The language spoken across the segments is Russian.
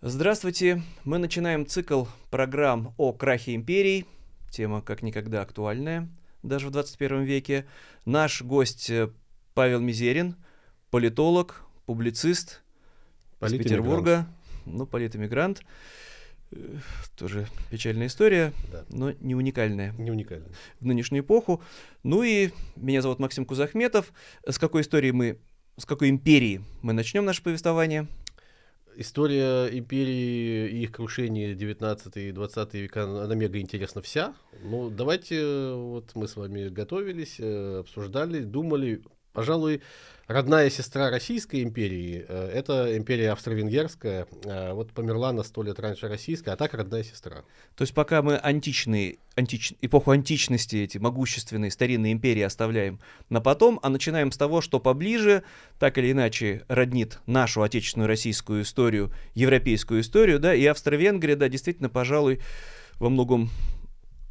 Здравствуйте! Мы начинаем цикл программ о крахе империй. Тема как никогда актуальная, даже в 21 веке. Наш гость э, Павел Мизерин, политолог, публицист из Петербурга, ну, политэмигрант. Э, тоже печальная история, Да. но не уникальная Не уникально. в нынешнюю эпоху. Ну и меня зовут Максим Кузахметов. С какой истории мы, с какой империи мы начнем наше повествование? История империи и их крушения 19 и 20 века, она мега интересна вся. Ну, давайте, э, вот мы с вами готовились, э, обсуждали, думали. Пожалуй, родная сестра Российской империи, э, это империя австро-венгерская, э, вот померла на сто лет раньше российская, а так родная сестра. То есть пока мы античные, антич- эпоху античности, эти могущественные старинные империи оставляем на потом, а начинаем с того, что поближе, так или иначе, роднит нашу отечественную российскую историю, европейскую историю, да, и Австро-Венгрия, да, действительно, пожалуй, во многом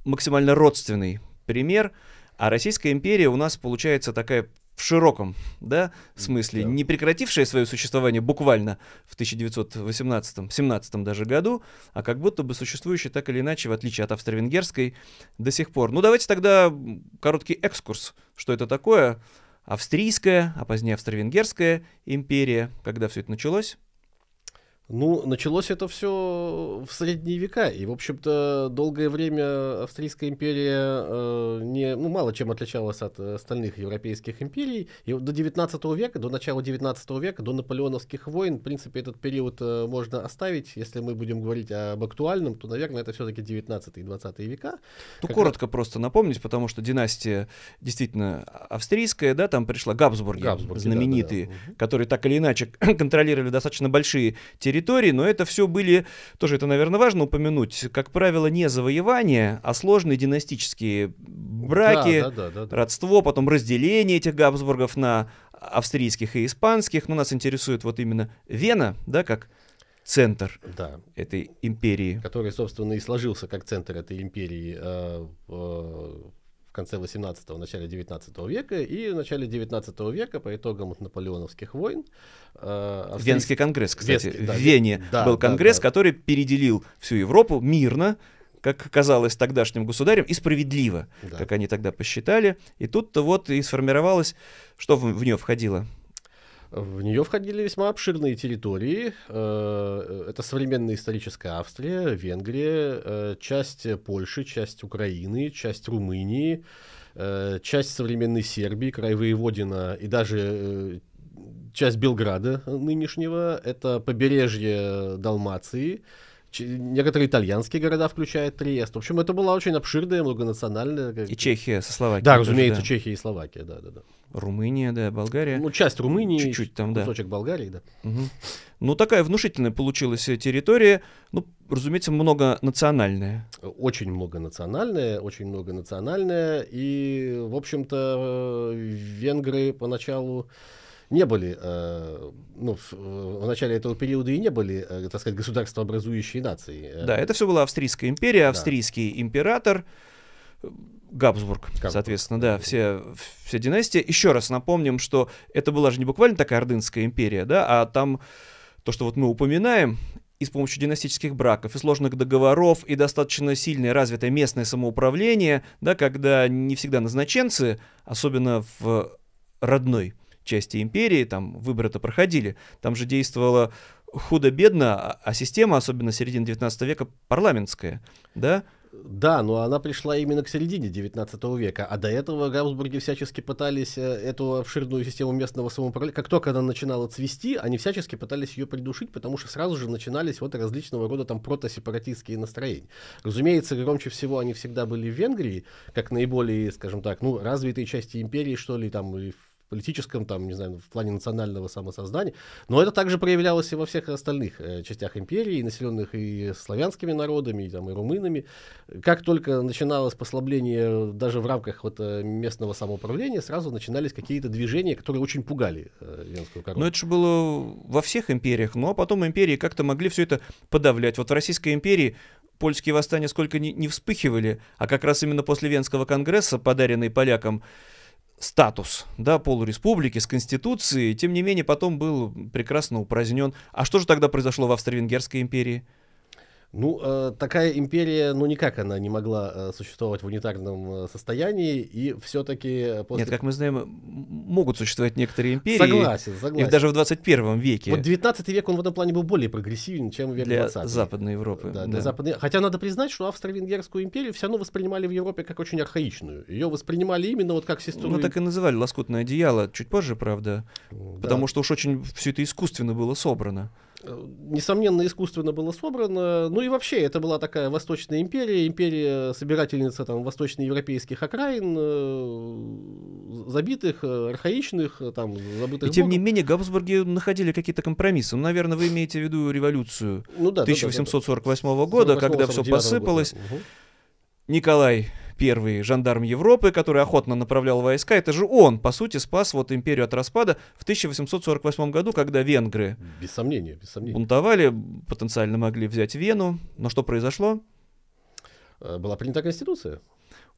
максимально родственный пример, а Российская империя у нас получается такая в широком да, смысле, Да. не прекратившая свое существование буквально в 1918-17 даже году, а как будто бы существующая так или иначе, в отличие от австро-венгерской, до сих пор. Ну, давайте тогда короткий экскурс, что это такое. Австрийская, а позднее австро-венгерская империя, когда все это началось. Ну, началось это все в средние века, и, в общем-то, долгое время Австрийская империя э, не, ну, мало чем отличалась от остальных европейских империй, и до 19 века, до начала 19 века, до наполеоновских войн, в принципе, этот период э, можно оставить, если мы будем говорить об актуальном, то, наверное, это все-таки 19 и 20 века. Ну, коротко просто напомнить, потому что династия действительно австрийская, да, там пришла Габсбурги, Габсбурги, знаменитые, да-да-да. Мгм. которые так или иначе контролировали достаточно большие территории, но это все были, тоже это, наверное, важно упомянуть, как правило, не завоевания, а сложные династические браки, Да, да, да, да, да. родство, потом разделение этих Габсбургов на австрийских и испанских. Но нас интересует вот именно Вена, да, как центр Да. этой империи. который, собственно, и сложился как центр этой империи э, в конце 18-го, начале 19 века, и в начале 19 века по итогам наполеоновских войн э, австрийские- Венский конгресс, кстати. Венский, да, в Вене да, был да, конгресс, да. который переделил всю Европу мирно, как казалось тогдашним государям, и справедливо, Да. как они тогда посчитали. И тут-то вот и сформировалось, что в, в нее входило. В нее входили весьма обширные территории. Э, Это современная историческая Австрия, Венгрия, э, часть Польши, часть Украины, часть Румынии, э, часть современной Сербии, край Воеводина и даже э, часть Белграда нынешнего. Это побережье Далмации. Некоторые итальянские города включают Триест. В общем, это была очень обширная, многонациональная. И Чехия со Словакией. Да, тоже, разумеется, да. Чехия и Словакия, да, да, да. Румыния, да, Болгария. Ну, часть Румынии, Чуть-чуть там, да. кусочек Болгарии, да. Мгм. Ну, такая внушительная получилась э, территория, ну, разумеется, многонациональная. очень многонациональная, очень многонациональная, и, в общем-то, э, венгры поначалу не были, э, ну, в, в начале этого периода и не были, э, так сказать, государствообразующей нацией. Э, Да, это все была австрийская империя, австрийский император, э, Габсбург, Габсбург, соответственно, да, да, все, все династии. Еще раз напомним, что это была же не буквально такая ордынская империя, да, а там то, что вот мы упоминаем, и с помощью династических браков, и сложных договоров, и достаточно сильное развитое местное самоуправление, да, когда не всегда назначенцы, особенно в родной части империи, там выборы-то проходили, там же действовала худо-бедно, а- а система, особенно середины 19 века, парламентская, да, Да, но она пришла именно к середине 19 века, а до этого Габсбурги всячески пытались э, эту обширную систему местного самоуправления, как только она начинала цвести, они всячески пытались ее придушить, потому что сразу же начинались вот различного рода там протосепаратистские настроения. Разумеется, громче всего они всегда были в Венгрии, как наиболее, скажем так, ну, развитые части империи, что ли, там, и в политическом, там, не знаю, в плане национального самосоздания. Но это также проявлялось и во всех остальных э, частях империи, населенных и славянскими народами, и, там, и румынами. Как только начиналось послабление даже в рамках вот, э, местного самоуправления, сразу начинались какие-то движения, которые очень пугали э, венскую корону. Но это же было во всех империях, но потом империи как-то могли все это подавлять. Вот в Российской империи польские восстания сколько ни, не вспыхивали, а как раз именно после Венского конгресса, подаренный полякам статус, да, полуреспублики с конституцией, тем не менее потом был прекрасно упразднен. А что же тогда произошло в Австро-Венгерской империи? Ну, э, такая империя, ну, никак она не могла э, существовать в унитарном э, состоянии, и все-таки после... Нет, как мы знаем, могут существовать некоторые империи. Согласен, согласен. И даже в 21 веке. Вот 19 век, он в этом плане был более прогрессивен, чем век для 20 Западной Европы. Да, для Западной... Хотя надо признать, что Австро-Венгерскую империю все равно воспринимали в Европе как очень архаичную. Ее воспринимали именно вот как сестру... Ну, так и называли лоскутное одеяло, чуть позже, правда. Да. Потому что уж очень все это искусственно было собрано. Э, несомненно, искусственно было собрано. Ну и вообще, это была такая Восточная империя, империя собирательница там восточноевропейских окраин, э, забитых, э, архаичных, там, забытых И тем богом. не менее, Габсбурги находили какие-то компромиссы. Ну, наверное, вы имеете в виду революцию ну, да, 1848 да, да, да. года, когда все посыпалось. Угу. Николай первый жандарм Европы, который охотно направлял войска, это же он, по сути, спас вот империю от распада в 1848 году, когда венгры без сомнения, без сомнения. бунтовали, потенциально могли взять Вену. Но что произошло? Э, была принята Конституция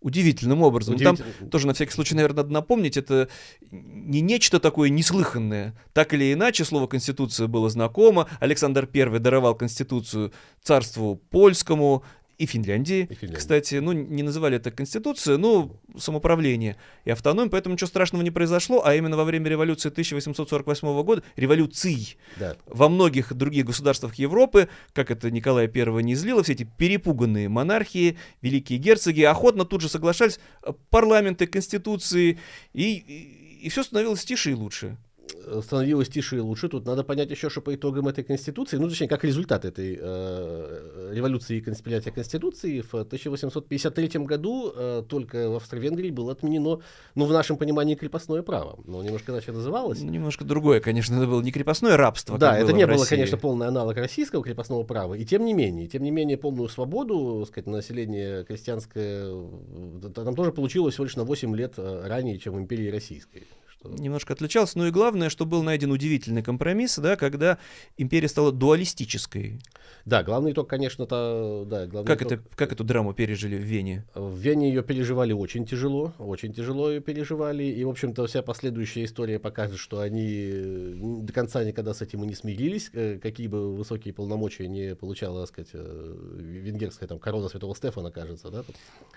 удивительным образом. Удивитель... Там тоже на всякий случай, наверное, надо напомнить, это не нечто такое неслыханное. Так или иначе, слово «конституция» было знакомо. Александр I даровал конституцию царству польскому, и Финляндии, и Финляндии, кстати, ну, не называли это конституция, ну, самоуправление и автономия, поэтому ничего страшного не произошло, а именно во время революции 1848 года, революций да. во многих других государствах Европы, как это Николай I не излило, все эти перепуганные монархии, великие герцоги охотно тут же соглашались, э, парламенты, конституции, и, и, и все становилось тише и лучше становилось тише и лучше. Тут надо понять еще, что по итогам этой конституции, ну, точнее, как результат этой э, революции и принятия конституции, в 1853 году э, только в Австро-Венгрии было отменено, ну, в нашем понимании, крепостное право. Но немножко иначе называлось. Ну, немножко другое, конечно, это было не крепостное рабство. Да, это было не было, конечно, полный аналог российского крепостного права. И тем не менее, тем не менее, полную свободу, сказать, население крестьянское, там тоже получилось всего лишь на 8 лет э, ранее, чем в империи российской что... Немножко отличался. Ну и главное, что был найден удивительный компромисс, да, когда империя стала дуалистической. Да, главный итог, конечно, то, да, главный как, итог... это, как эту драму пережили в Вене? В Вене ее переживали очень тяжело, очень тяжело ее переживали, и, в общем-то, вся последующая история покажет, что они до конца никогда с этим и не смирились, э, какие бы высокие полномочия не получала, так сказать, э, венгерская там корона Святого Стефана, кажется, да?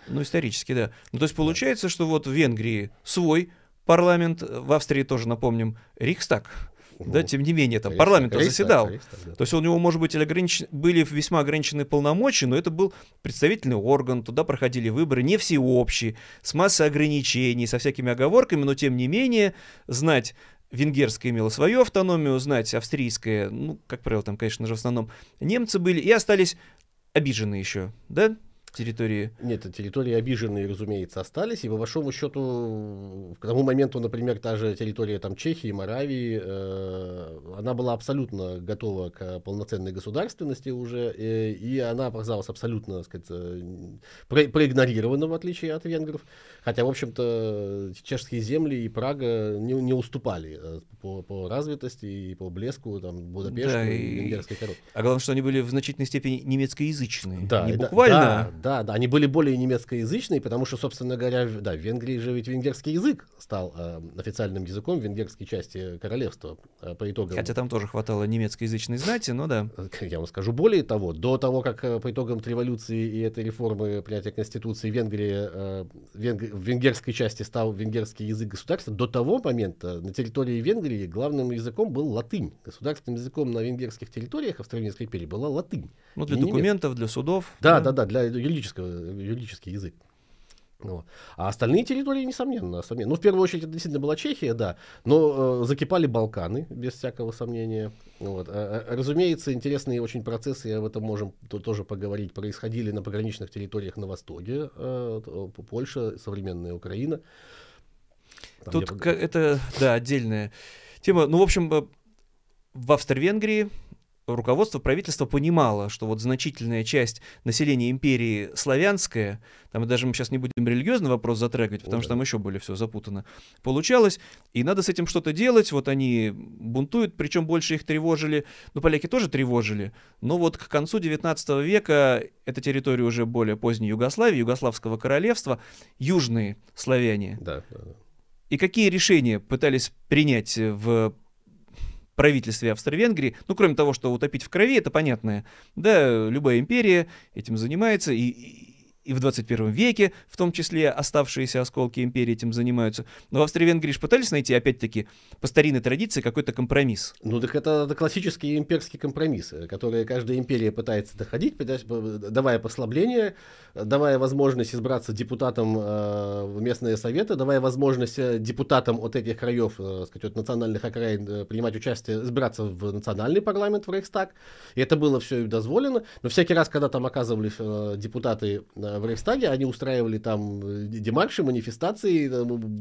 Ну, исторически, да. Ну, то есть получается, да. что вот в Венгрии свой парламент, в Австрии тоже, напомним, Рихстаг, да, тем не менее, там парламент заседал. Рейхстаг, да. То есть у него, может быть, огранич... были весьма ограниченные полномочия, но это был представительный орган, туда проходили выборы, не всеобщие, с массой ограничений, со всякими оговорками, но тем не менее знать венгерская имела свою автономию, знать австрийская, ну, как правило, там, конечно же, в основном немцы были, и остались обижены еще, да, территории? Нет, территории обиженные, разумеется, остались. И по большому счету, к тому моменту, например, та же территория там, Чехии, Моравии, э, она была абсолютно готова к полноценной государственности уже. Э, и она оказалась абсолютно, так сказать, э, про проигнорирована, в отличие от венгров. Хотя, в общем-то, чешские земли и Прага не, не уступали э, по, по развитости и по блеску там, Будапешта да, и венгерской короны. А главное, что они были в значительной степени немецкоязычные. Да, не буквально. Да, да, да, они были более немецкоязычные, потому что, собственно говоря, да, в Венгрии же ведь венгерский язык стал э, официальным языком в венгерской части королевства э, по итогам. Хотя там тоже хватало немецкоязычной знати, но да. Я вам скажу более того, до того, как э, по итогам революции и этой реформы принятия Конституции Венгрия, э, Венгр... в венгерской части стал венгерский язык государства, до того момента на территории Венгрии главным языком был латынь. Государственным языком на венгерских территориях Австро-Венгерской империи была латынь. Ну, для документов, для судов. Да, да, да, да для юридического, юридический язык. Вот. А остальные территории, несомненно, несомненно. Ну, в первую очередь, это действительно была Чехия, да, но э, закипали Балканы, без всякого сомнения. Вот. А, а, разумеется, интересные очень процессы, об этом можем тоже поговорить, происходили на пограничных территориях на Востоке, э, Польша, современная Украина. Там Тут я... это, да, отдельная тема. Ну, в общем, э, в Австро-Венгрии руководство правительства понимало, что вот значительная часть населения империи славянская, там даже мы сейчас не будем религиозный вопрос затрагивать, потому О, что там еще более все запутано, получалось, и надо с этим что-то делать, вот они бунтуют, причем больше их тревожили, ну, поляки тоже тревожили, но вот к концу 19 века эта территория уже более поздней Югославии, Югославского королевства, южные славяне, да, да, да. И какие решения пытались принять в правительстве Австро-Венгрии, ну, кроме того, что утопить в крови, это понятное, да, любая империя этим занимается, и, и в 21 веке, в том числе оставшиеся осколки империи этим занимаются. Но в Австро-Венгрии пытались найти, опять-таки, по старинной традиции какой-то компромисс. Ну, так это, классические имперские компромиссы, которые каждая империя пытается доходить, давая послабление, давая возможность избраться депутатом э, в местные советы, давая возможность э, депутатам от этих краев, э, сказать, от национальных окраин э, принимать участие, избраться в национальный парламент, в Рейхстаг. И это было все дозволено. Но всякий раз, когда там оказывались депутаты в Рейхстаге, они устраивали там э, демарши, манифестации.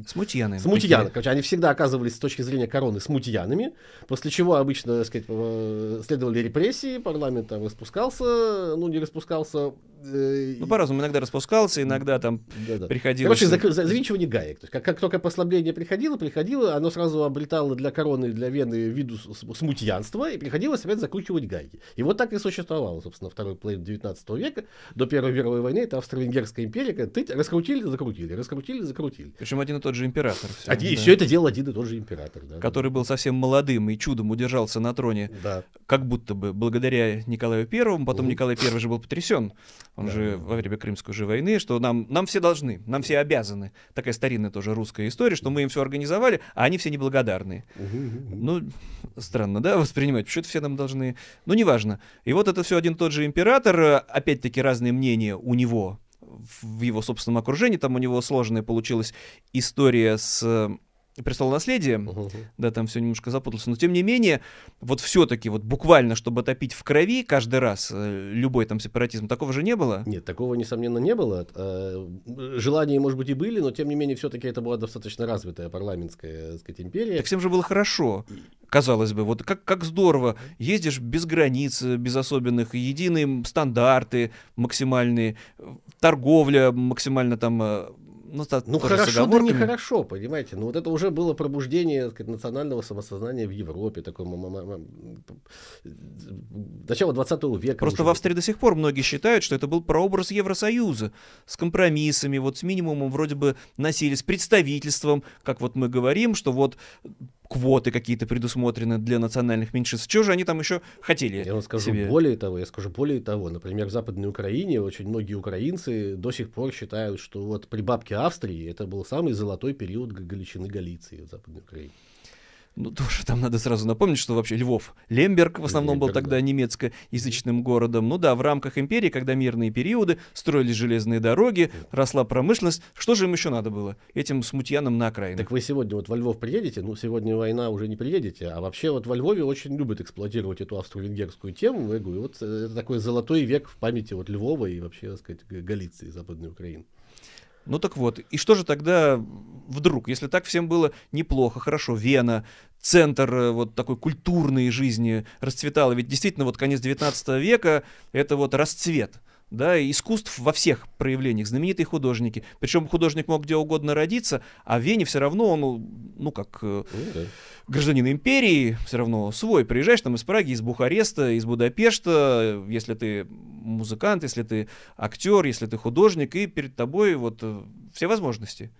Смутьяны. Смутьяны. Короче, они всегда оказывались с точки зрения короны смутьянами, после чего обычно, так сказать, следовали репрессии, парламент там распускался, ну не распускался, Э, ну, по-разному. Иногда распускался, иногда там да, приходилось... Короче, зак- завинчивание гаек. То есть, как, как только послабление приходило, приходило, оно сразу обретало для короны, для Вены виду смутьянства, и приходилось опять закручивать гайки. И вот так и существовало, собственно, второй половины 19 века, до Первой мировой войны, это Австро-Венгерская империя, когда ты раскрутили, закрутили, раскрутили, закрутили. Причем один и тот же император. Все, один, да. И все это делал один и тот же император. Да, который да. был совсем молодым и чудом удержался на троне, да. как будто бы благодаря Николаю Первому, потом угу. Николай Первый же был потрясен он да. же во время Крымской же войны, что нам, нам все должны, нам все обязаны. Такая старинная тоже русская история, что мы им все организовали, а они все неблагодарные. Ну, странно, да, воспринимать, что это все нам должны. Ну, неважно. И вот это все один тот же император, опять-таки разные мнения у него в его собственном окружении, там у него сложная получилась история с престолонаследие, uh-huh. да, там все немножко запутался, но тем не менее, вот все-таки вот буквально, чтобы топить в крови каждый раз э, любой там сепаратизм, такого же не было? Нет, такого, несомненно, не было. Э, желания, может быть, и были, но тем не менее, все-таки это была достаточно развитая парламентская, так сказать, империя. Так всем же было хорошо, казалось бы, вот как, как здорово, ездишь без границ, без особенных, единые стандарты максимальные, торговля максимально там э, ну, та, ну хорошо, да нехорошо, понимаете. Ну вот это уже было пробуждение сказать, национального самосознания в Европе. Такое, начало 20 века. Просто в Австрии до сих пор многие считают, что это был прообраз Евросоюза с компромиссами, вот с минимумом вроде бы насилия, с представительством, как вот мы говорим, что вот квоты какие-то предусмотрены для национальных меньшинств. Чего же они там еще хотели? Я вам скажу себе? более того, я скажу более того. Например, в Западной Украине очень многие украинцы до сих пор считают, что вот при бабке Австрии это был самый золотой период Галичины Галиции в Западной Украине. Ну, тоже там надо сразу напомнить, что вообще Львов, Лемберг в основном Лемберг, был тогда да. немецкоязычным городом. Ну да, в рамках империи, когда мирные периоды, строились железные дороги, росла промышленность. Что же им еще надо было? Этим смутьянам на окраине. Так вы сегодня вот во Львов приедете, ну, сегодня война уже не приедете, а вообще вот во Львове очень любят эксплуатировать эту австро-венгерскую тему. Я говорю, вот э, это такой золотой век в памяти вот Львова и вообще, так сказать, Галиции, Западной Украины. Ну так вот, и что же тогда вдруг, если так всем было неплохо, хорошо, Вена, центр э, вот такой культурной жизни расцветала, ведь действительно вот конец 19 века это вот расцвет да, искусств во всех проявлениях, знаменитые художники. Причем художник мог где угодно родиться, а Вене все равно он, ну, как э, ну, гражданин империи, все равно свой. Приезжаешь там из Праги, из Бухареста, из Будапешта, если ты музыкант, если ты актер, если ты художник, и перед тобой вот э, все возможности.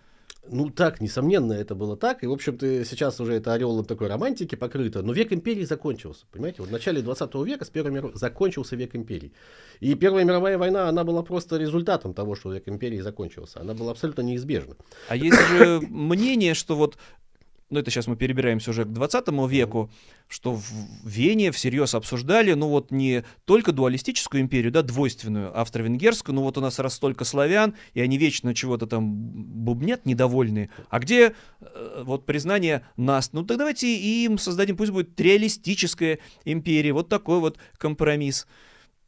Ну так, несомненно, это было так. И, в общем-то, сейчас уже это ореолом такой романтики покрыто. Но век империи закончился. Понимаете, вот в начале 20 века с Первой мировой закончился век империи. И Первая мировая война, она была просто результатом того, что век империи закончился. Она была абсолютно неизбежна. А есть же мнение, что вот ну это сейчас мы перебираемся уже к 20 веку, что в Вене всерьез обсуждали, ну вот не только дуалистическую империю, да, двойственную, австро-венгерскую, ну вот у нас раз столько славян, и они вечно чего-то там бубнят недовольные, а где э, вот признание нас, ну так давайте им создадим, пусть будет реалистическая империя, вот такой вот компромисс.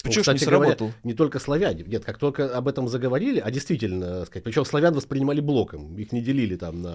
Почему ну, не сработал? Говоря, не только славяне. Нет, как только об этом заговорили, а действительно, сказать, причем славян воспринимали блоком, их не делили там на...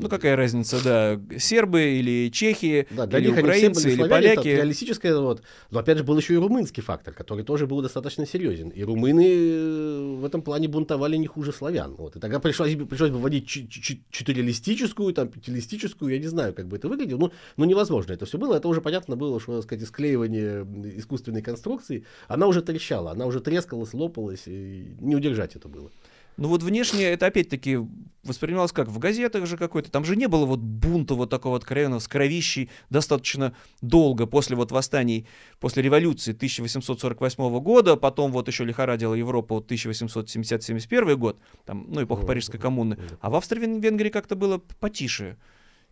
Ну какая разница, да, сербы или чехи, да, для или них украинцы, или славяне, поляки. Это реалистическое, вот. Но опять же был еще и румынский фактор, который тоже был достаточно серьезен. И румыны э, в этом плане бунтовали не хуже славян. Вот. И тогда пришлось, пришлось бы вводить четырелистическую, там, пятилистическую, я не знаю, как бы это выглядело. Ну, ну невозможно это все было. Это уже понятно было, что, так сказать, склеивание искусственной конструкции, она уже трещала, она уже трескалась, лопалась, и не удержать это было. Ну вот внешне это опять-таки воспринималось как в газетах же какой-то. Там же не было вот бунта вот такого откровенного с кровищей достаточно долго после вот восстаний, после революции 1848 года, потом вот еще лихорадила Европа вот 1870-71 год, там, ну, эпоха Парижской коммуны. А в Австро-Венгрии как-то было потише.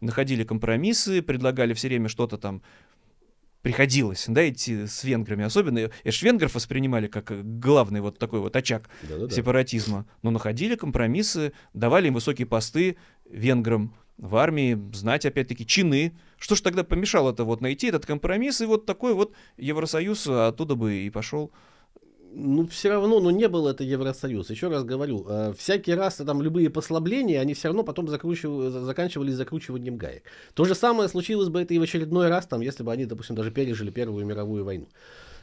Находили компромиссы, предлагали все время что-то там приходилось, да, идти с венграми. Особенно, это же венгров воспринимали как э, главный вот такой вот очаг Да-да-да. сепаратизма. Но находили компромиссы, давали им высокие посты венграм в армии, знать, опять-таки, чины. Что ж тогда помешало это вот найти этот компромисс, и вот такой вот Евросоюз оттуда бы и пошел ну, все равно, ну, не был это Евросоюз. Еще раз говорю, э, всякий раз там любые послабления, они все равно потом закручивали, заканчивались закручиванием гаек. То же самое случилось бы это и в очередной раз, там, если бы они, допустим, даже пережили Первую мировую войну.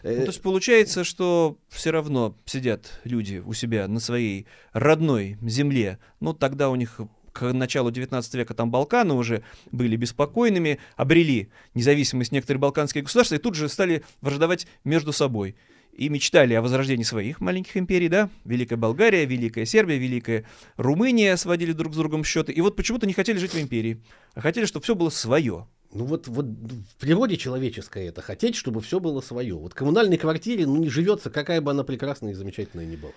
Ну, то есть получается, что все равно сидят люди у себя на своей родной земле. Ну, тогда у них к началу 19 века там Балканы уже были беспокойными, обрели независимость некоторые балканские государства и тут же стали враждовать между собой и мечтали о возрождении своих маленьких империй, да, Великая Болгария, Великая Сербия, Великая Румыния сводили друг с другом счеты, и вот почему-то не хотели жить в империи, а хотели, чтобы все было свое. Ну вот, вот в природе человеческой это, хотеть, чтобы все было свое. Вот коммунальной квартире, ну не живется, какая бы она прекрасная и замечательная ни была.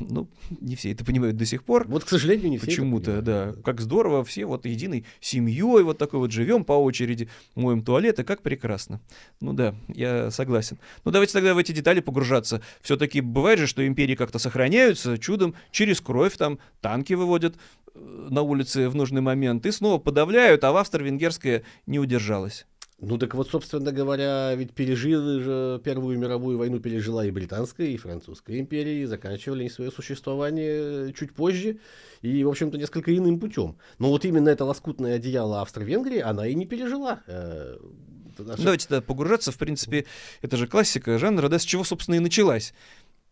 Ну, не все это понимают до сих пор. Вот, к сожалению, не все Почему-то, да. Как здорово, все вот единой семьей вот такой вот живем по очереди, моем туалеты, как прекрасно. Ну да, я согласен. Ну давайте тогда в эти детали погружаться. Все-таки бывает же, что империи как-то сохраняются чудом, через кровь там танки выводят э, на улице в нужный момент и снова подавляют, а в Австро-Венгерская не удержалась. Ну так вот, собственно говоря, ведь пережили же Первую мировую войну, пережила и Британская, и Французская империи, и заканчивали они свое существование чуть позже, и, в общем-то, несколько иным путем. Но вот именно это лоскутное одеяло Австро-Венгрии она и не пережила. Э, Давайте тогда погружаться, в принципе, это же классика жанра, да, с чего, собственно, и началась.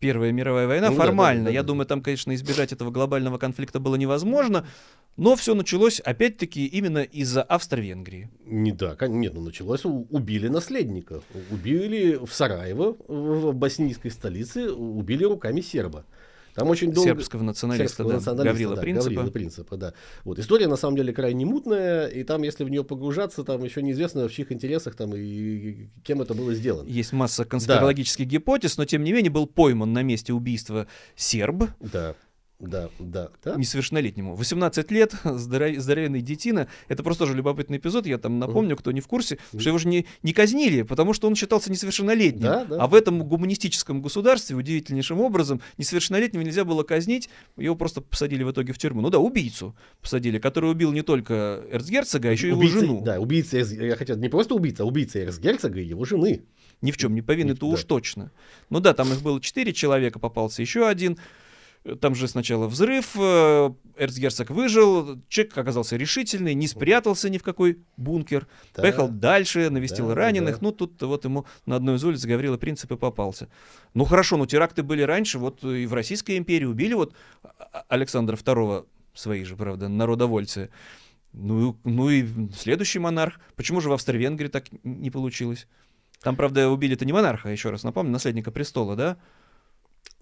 Первая мировая война ну, формально. Да, да, да, Я думаю, там, конечно, избежать этого глобального конфликта было невозможно, но все началось, опять-таки, именно из-за Австро-Венгрии. Не да, нет, ну началось, убили наследника. Убили в Сараево, в боснийской столице, убили руками серба. Там очень долго... Сербского националиста, Сербского да, националиста Гаврила да, Принципа. Гаврила Принципа, да. Вот. История, на самом деле, крайне мутная, и там, если в нее погружаться, там еще неизвестно, в чьих интересах там и кем это было сделано. Есть масса конспирологических да. гипотез, но, тем не менее, был пойман на месте убийства серб. Да. Да, да, да. Несовершеннолетнему. 18 лет, здоров... здоровенный детина. Это просто тоже любопытный эпизод. Я там напомню, кто не в курсе, mm. что его же не, не казнили, потому что он считался несовершеннолетним. Да, да. А в этом гуманистическом государстве удивительнейшим образом несовершеннолетнего нельзя было казнить. Его просто посадили в итоге в тюрьму. Ну да, убийцу посадили, который убил не только эрцгерцога, а еще и его жену. Да, убийца, я хотел, не просто убийца, а убийца эрцгерцога и его жены. Ни в чем не повинны, то да. уж точно. Ну да, там их было четыре человека, попался еще один. Там же сначала взрыв, э, эрцгерцог выжил, человек оказался решительный, не спрятался ни в какой бункер, да. поехал дальше, навестил да, раненых. Да. Ну, тут вот ему на одной из улиц Гаврила Принцип и попался. Ну, хорошо, но теракты были раньше, вот и в Российской империи убили вот Александра II, свои же, правда, народовольцы. Ну, ну и следующий монарх. Почему же в Австро-Венгрии так не получилось? Там, правда, убили-то не монарха, еще раз напомню, наследника престола, да?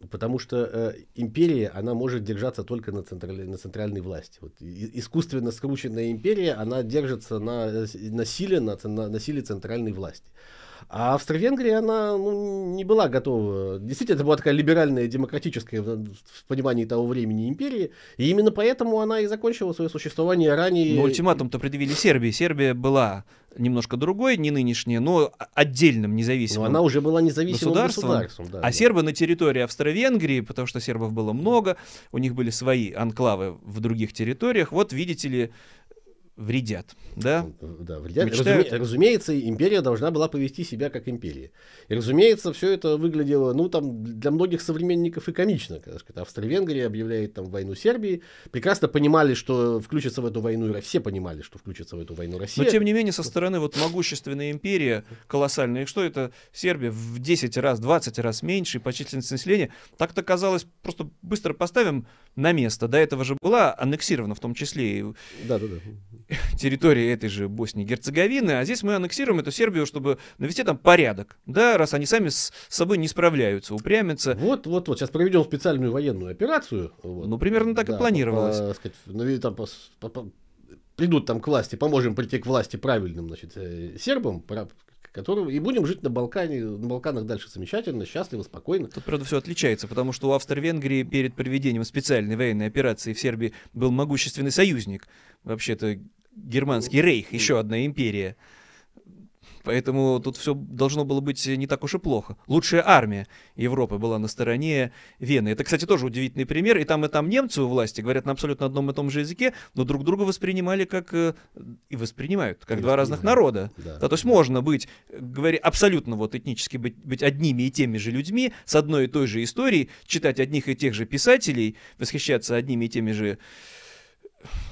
Потому что э, империя, она может держаться только на центральной, на центральной власти. Вот, и, искусственно скрученная империя, она держится на, на силе, на, на, на силе центральной власти. А Австро-Венгрия, она ну, не была готова. Действительно, это была такая либеральная, демократическая в, в понимании того времени империи. И именно поэтому она и закончила свое существование ранее. Но ультиматум-то предъявили Сербии. Сербия была немножко другой, не нынешняя, но отдельным независимым но она уже была независимым государством. государством да, а да. сербы на территории Австро-Венгрии, потому что сербов было много, у них были свои анклавы в других территориях. Вот, видите ли, вредят, да? Да, вредят. Мечтают... Разуме... Разумеется, империя должна была повести себя как империя. И, разумеется, все это выглядело, ну, там, для многих современников и комично. Когда Австро-Венгрия объявляет там войну Сербии, прекрасно понимали, что включится в эту войну, все понимали, что включится в эту войну Россия. Но, тем не менее, со стороны вот могущественная империя, колоссальная, и что это Сербия в 10 раз, 20 раз меньше по численности населения, так-то казалось, просто быстро поставим на место. До этого же была аннексирована в том числе да, да, да. территория этой же Боснии и Герцеговины, а здесь мы аннексируем эту Сербию, чтобы навести там порядок, да, раз они сами с собой не справляются, упрямятся. Вот, вот, вот, сейчас проведем специальную военную операцию. Вот. Ну, примерно так да, и планировалось. По, по, сказать, ну, там, по, по, придут там к власти, поможем прийти к власти правильным, значит, э, сербам, которым и будем жить на Балкане, на Балканах дальше замечательно, счастливо, спокойно. Тут, правда, все отличается, потому что у Австро-Венгрии перед проведением специальной военной операции в Сербии был могущественный союзник, вообще-то германский рейх, еще одна империя. Поэтому тут все должно было быть не так уж и плохо. Лучшая армия Европы была на стороне Вены. Это, кстати, тоже удивительный пример. И там, и там немцы у власти говорят на абсолютно одном и том же языке, но друг друга воспринимали как... Э, и воспринимают, как и два разных народа. Да. Да, то есть можно быть, говоря абсолютно вот этнически быть, быть одними и теми же людьми, с одной и той же историей, читать одних и тех же писателей, восхищаться одними и теми же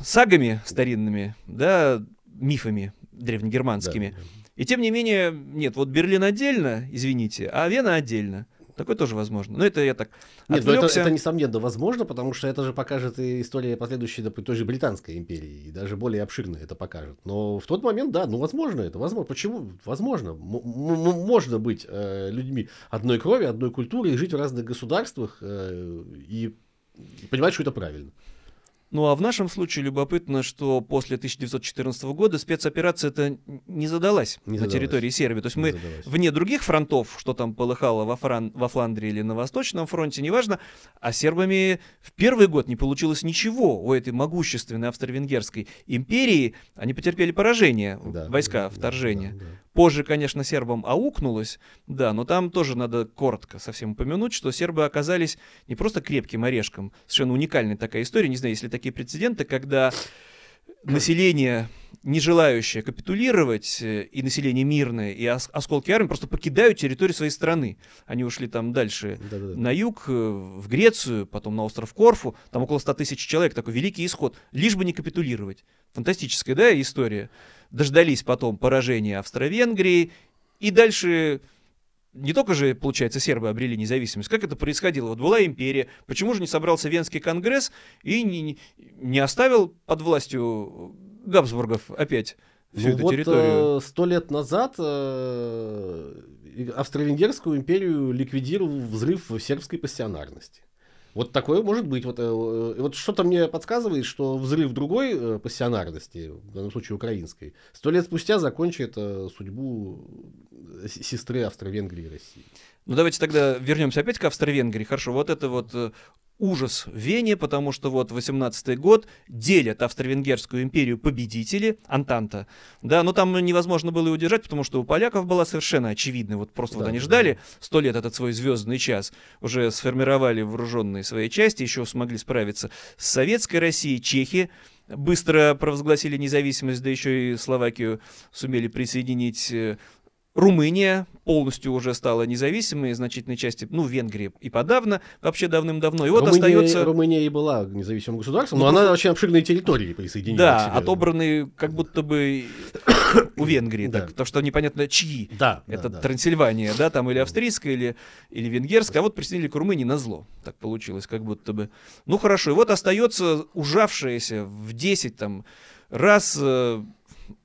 сагами старинными, да, мифами древнегерманскими. Да, и тем не менее, нет, вот Берлин отдельно, извините, а Вена отдельно. Такое тоже возможно. Но это я так Нет, но это, это несомненно возможно, потому что это же покажет и история последующей допустим, той же Британской империи, и даже более обширно это покажет. Но в тот момент, да, ну возможно это, возможно. Почему? Возможно. М- можно быть э, людьми одной крови, одной культуры и жить в разных государствах э, и понимать, что это правильно. Ну а в нашем случае любопытно, что после 1914 года спецоперация это не задалась не на задалась. территории Сербии. То есть не мы задалась. вне других фронтов, что там полыхало во, Фран... во Фландрии или на Восточном фронте, неважно, а сербами в первый год не получилось ничего у этой могущественной австро-венгерской империи. Они потерпели поражение, да, войска да, вторжения. Да, да, да. Позже, конечно, сербам аукнулось, да, но там тоже надо коротко совсем упомянуть, что сербы оказались не просто крепким орешком, совершенно уникальная такая история, не знаю, есть ли такие прецеденты, когда население, не желающее капитулировать, э, и население мирное, и осколки армии просто покидают территорию своей страны. Они ушли там дальше Да-да-да. на юг, э, в Грецию, потом на остров Корфу, там около 100 тысяч человек, такой великий исход, лишь бы не капитулировать. Фантастическая, да, история дождались потом поражения Австро-Венгрии, и дальше не только же, получается, сербы обрели независимость, как это происходило? Вот была империя, почему же не собрался Венский конгресс и не, не оставил под властью Габсбургов опять всю ну эту вот, территорию? Сто лет назад э, Австро-Венгерскую империю ликвидировал взрыв сербской пассионарности. Вот такое может быть. Вот, э, вот что-то мне подсказывает, что взрыв другой э, пассионарности, в данном случае украинской, сто лет спустя закончит э, судьбу сестры Австро-Венгрии и России. Ну давайте тогда вернемся опять к Австро-Венгрии. Хорошо, вот это вот э, ужас в Вене, потому что вот 18-й год делят Австро-Венгерскую империю победители, Антанта, да, но там невозможно было и удержать, потому что у поляков была совершенно очевидная, вот просто да, вот они да. ждали сто лет этот свой звездный час, уже сформировали вооруженные свои части, еще смогли справиться с советской Россией, чехи, быстро провозгласили независимость, да еще и Словакию сумели присоединить э, Румыния полностью уже стала независимой, значительной части, ну, Венгрия и подавно, вообще давным-давно. И вот Румыния, остается... Румыния и была независимым государством, но ну, она очень обширные территории присоединила Да, отобранные как будто бы у Венгрии, да. так, потому что непонятно чьи. Да, Это да, Трансильвания, да, там или австрийская, или, или венгерская, а вот присоединили к Румынии на зло. Так получилось, как будто бы. Ну, хорошо, и вот остается ужавшаяся в 10 там раз э,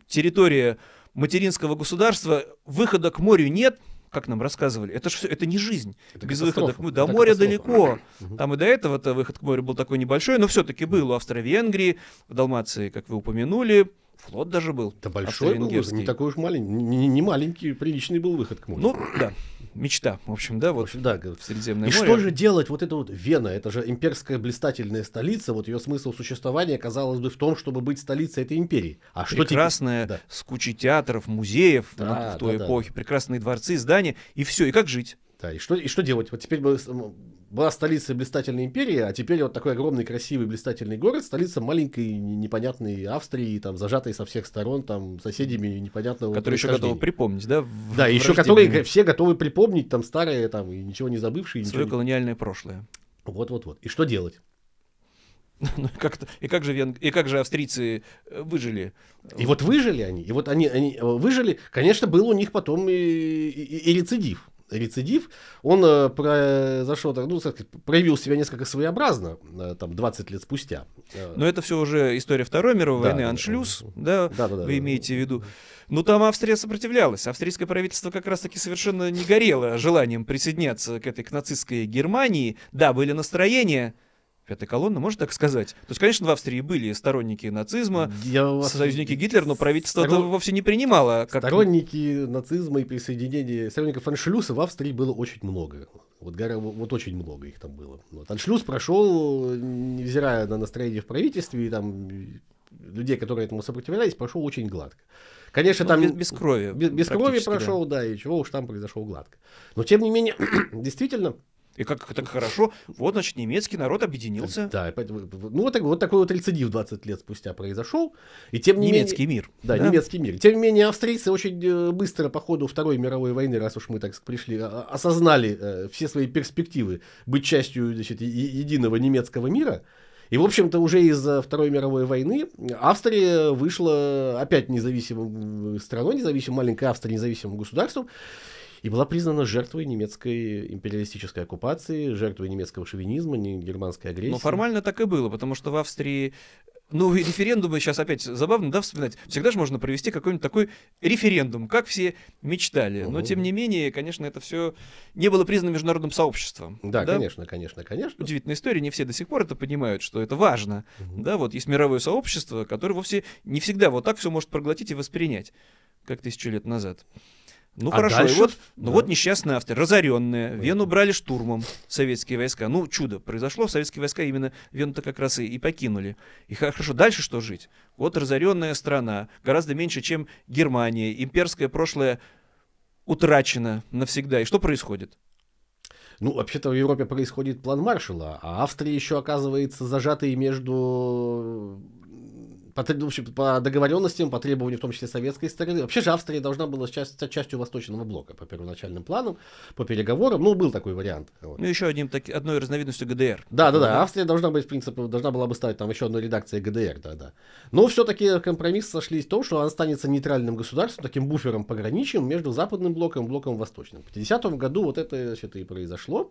территория материнского государства, выхода к морю нет, как нам рассказывали, это же все, это не жизнь. Это Без выхода к морю. До моря далеко. Там и до этого-то выход к морю был такой небольшой, но все-таки был у Австро-Венгрии, в Далмации, как вы упомянули, флот даже был. Да большой был, не такой уж маленький, не, не маленький, приличный был выход к морю. Ну, да мечта, в общем, да, вот в, общем, да, в Средиземное и море. И что же делать вот это вот Вена, это же имперская блистательная столица, вот ее смысл существования, казалось бы, в том, чтобы быть столицей этой империи. А что Прекрасная, да. с кучей театров, музеев да, в той да, эпохе, да. прекрасные дворцы, здания, и все, и как жить? Да, и что, и что делать? Вот теперь мы была столица блистательной империи, а теперь вот такой огромный, красивый, блистательный город, столица маленькой, непонятной Австрии, там, зажатой со всех сторон, там, соседями непонятного Которые еще готовы припомнить, да? Да, еще которые все готовы припомнить, там, старые, там, и ничего не забывшие. Свое колониальное прошлое. Вот-вот-вот. И что делать? Ну, и, как и, как же вен... и как же австрийцы э, выжили? И вот выжили они, и вот они, они выжили, конечно, был у них потом и, и, и рецидив. Рецидив, он э, произошел, так, ну, проявил себя несколько своеобразно, э, там, 20 лет спустя. Но это все уже история Второй мировой да, войны, аншлюз, да, да, да, да, вы имеете в виду. Ну, там Австрия сопротивлялась. Австрийское правительство как раз-таки совершенно не горело желанием присоединяться к этой к нацистской Германии. Да, были настроения, Пятая колонна, можно так сказать? То есть, конечно, в Австрии были сторонники нацизма, Я союзники Гитлера, но правительство Сторон... это вовсе не принимало. Как... Сторонники нацизма и присоединения, сторонников аншлюса в Австрии было очень много. Вот, вот очень много их там было. Вот. Аншлюз прошел, невзирая на настроение в правительстве, и там людей, которые этому сопротивлялись, прошел очень гладко. Конечно, ну, там... Без, без крови. Без, без крови прошел, да. да, и чего уж там произошло гладко. Но, тем не менее, действительно, и как так хорошо, вот, значит, немецкий народ объединился. Да, ну вот, вот такой вот рецидив 20 лет спустя произошел. И тем не немецкий менее, мир. Да, да, немецкий мир. Тем не менее, австрийцы очень э, быстро по ходу Второй мировой войны, раз уж мы так пришли, а, осознали э, все свои перспективы быть частью значит, единого немецкого мира. И, в общем-то, уже из Второй мировой войны Австрия вышла опять независимым страной, независимым маленькой Австрией, независимым государством и была признана жертвой немецкой империалистической оккупации, жертвой немецкого шовинизма, германской агрессии. Но формально так и было, потому что в Австрии ну, референдумы сейчас опять забавно, да, вспоминать. Всегда же можно провести какой-нибудь такой референдум, как все мечтали. Но, тем не менее, конечно, это все не было признано международным сообществом. Да, да? конечно, конечно, конечно. Удивительная история, не все до сих пор это понимают, что это важно. Угу. Да, вот есть мировое сообщество, которое вовсе не всегда вот так все может проглотить и воспринять, как тысячу лет назад. Ну а хорошо, дальше? и вот, ну да. вот несчастные авторы, разоренные, да. Вену брали штурмом советские войска. Ну, чудо произошло, советские войска именно Вену-то как раз и, и покинули. И хорошо, дальше что жить? Вот разоренная страна, гораздо меньше, чем Германия, имперское прошлое утрачено навсегда. И что происходит? Ну, вообще-то в Европе происходит план Маршала, а Австрия еще оказывается зажатой между по, в общем, по договоренностям, по требованию, в том числе советской стороны. Вообще же Австрия должна была стать частью Восточного блока по первоначальным планам, по переговорам. Ну, был такой вариант. Вот. Ну, еще одним, так, одной разновидностью ГДР. Да, да, да. Австрия должна быть, в принципе, должна была бы стать там еще одной редакцией ГДР, да, да. Но все-таки компромисс сошлись в том, что она останется нейтральным государством, таким буфером пограничным между западным блоком и блоком восточным. В 50 году вот это, значит, и произошло.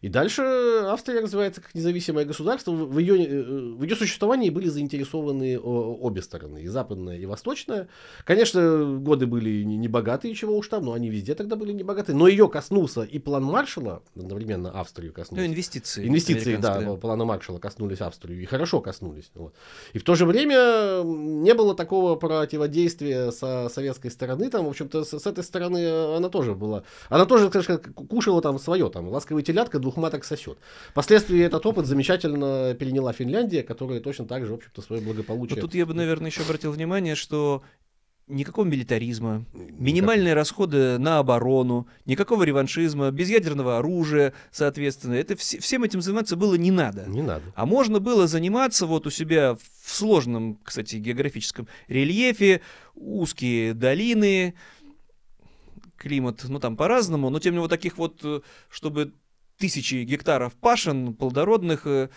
И дальше Австрия развивается как независимое государство. В ее, э, в ее существовании были заинтересованы обе стороны, и западная, и восточная. Конечно, годы были не богатые, чего уж там, но они везде тогда были не богатые. Но ее коснулся и план Маршала, одновременно Австрию коснулся. Ну, инвестиции. Инвестиции, да, да, плана Маршала коснулись Австрию, и хорошо коснулись. Вот. И в то же время не было такого противодействия со советской стороны. Там, в общем-то, с, с этой стороны она тоже была. Она тоже, конечно, кушала там свое, там, ласковый телятка, двух маток сосет. Впоследствии этот опыт замечательно переняла Финляндия, которая точно так же, в общем-то, свое благополучие. Но тут я бы, наверное, еще обратил внимание, что никакого милитаризма, минимальные расходы на оборону, никакого реваншизма, без ядерного оружия, соответственно. Это вс- всем этим заниматься было не надо. Не надо. А можно было заниматься вот у себя в сложном, кстати, географическом рельефе, узкие долины, климат, ну там по-разному, но тем не менее вот таких вот, э, чтобы тысячи гектаров пашен плодородных, э,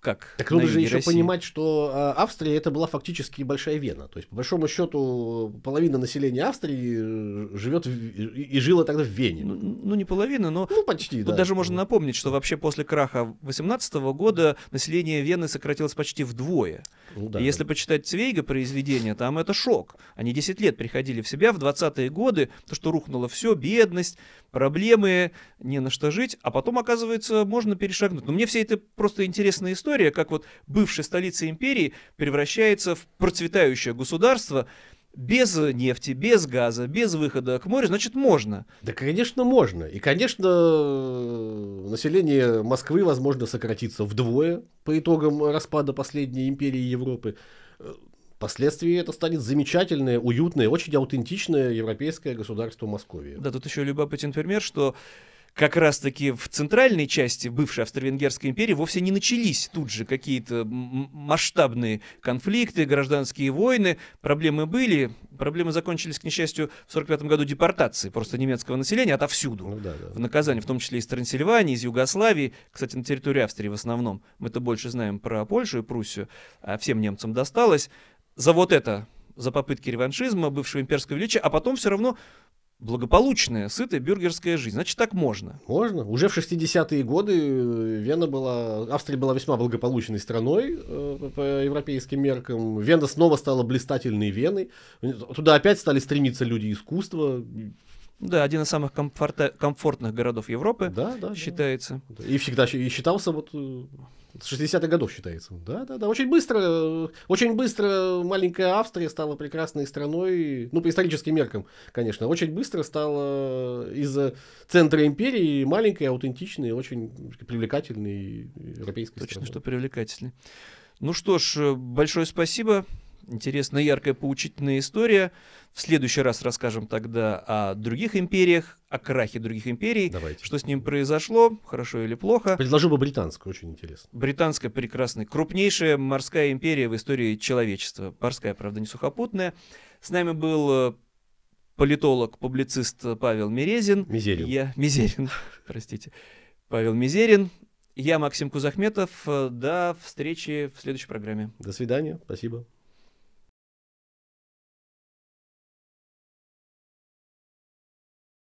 как Так нужно же еще России. понимать, что а, Австрия это была фактически большая Вена. То есть, по большому счету, половина населения Австрии э, живет в, и, жила тогда в Вене. Ну, ну не половина, но ну, почти, тут да. даже можно напомнить, что вообще после краха 18 года население Вены сократилось почти вдвое. Ну, да, и если да. почитать Цвейга произведения, там это шок. Они 10 лет приходили в себя в 20-е годы, то, что рухнуло все, бедность, проблемы, не на что жить, а потом, оказывается, можно перешагнуть. Но мне вся это просто интересная история, как вот бывшая столица империи превращается в процветающее государство, без нефти, без газа, без выхода к морю, значит, можно. Да, конечно, можно. И, конечно, население Москвы, возможно, сократится вдвое по итогам распада последней империи Европы. Впоследствии это станет замечательное, уютное, очень аутентичное европейское государство Московия. Да, тут еще любопытен пример, что как раз-таки в центральной части бывшей Австро-Венгерской империи вовсе не начались тут же какие-то масштабные конфликты, гражданские войны. Проблемы были. Проблемы закончились, к несчастью, в 1945 году депортацией просто немецкого населения отовсюду. Ну, да, да. В наказание, в том числе из Трансильвании, из Югославии, кстати, на территории Австрии в основном. Мы-то больше знаем про Польшу и Пруссию, а всем немцам досталось за вот это, за попытки реваншизма, бывшего имперского величия, а потом все равно благополучная, сытая бюргерская жизнь. Значит, так можно. Можно. Уже в 60-е годы э, Вена была, Австрия была весьма благополучной страной э, по европейским меркам. Вена снова стала блистательной Веной. Туда опять стали стремиться люди искусства. Да, один из самых комфорта- комфортных городов Европы Да, да, считается. да. И всегда и считался вот э, с 60-х годов считается. Да, да, да. Очень быстро, очень быстро маленькая Австрия стала прекрасной страной, ну, по историческим меркам, конечно. Очень быстро стала из центра империи маленькой, аутентичной, очень привлекательной европейской Точно, страной. что привлекательный. Ну что ж, большое спасибо. Интересная, яркая, поучительная история. В следующий раз расскажем тогда о других империях, о крахе других империй, Давайте. что с ним произошло, хорошо или плохо. Предложу бы британскую, очень интересно. Британская прекрасная, крупнейшая морская империя в истории человечества. Морская, правда, не сухопутная. С нами был э, политолог, публицист Павел Мерезин. Мизерин. Я Мизерин, простите. Павел Мизерин. Я Максим Кузахметов. Э, До встречи в следующей программе. До свидания. Спасибо.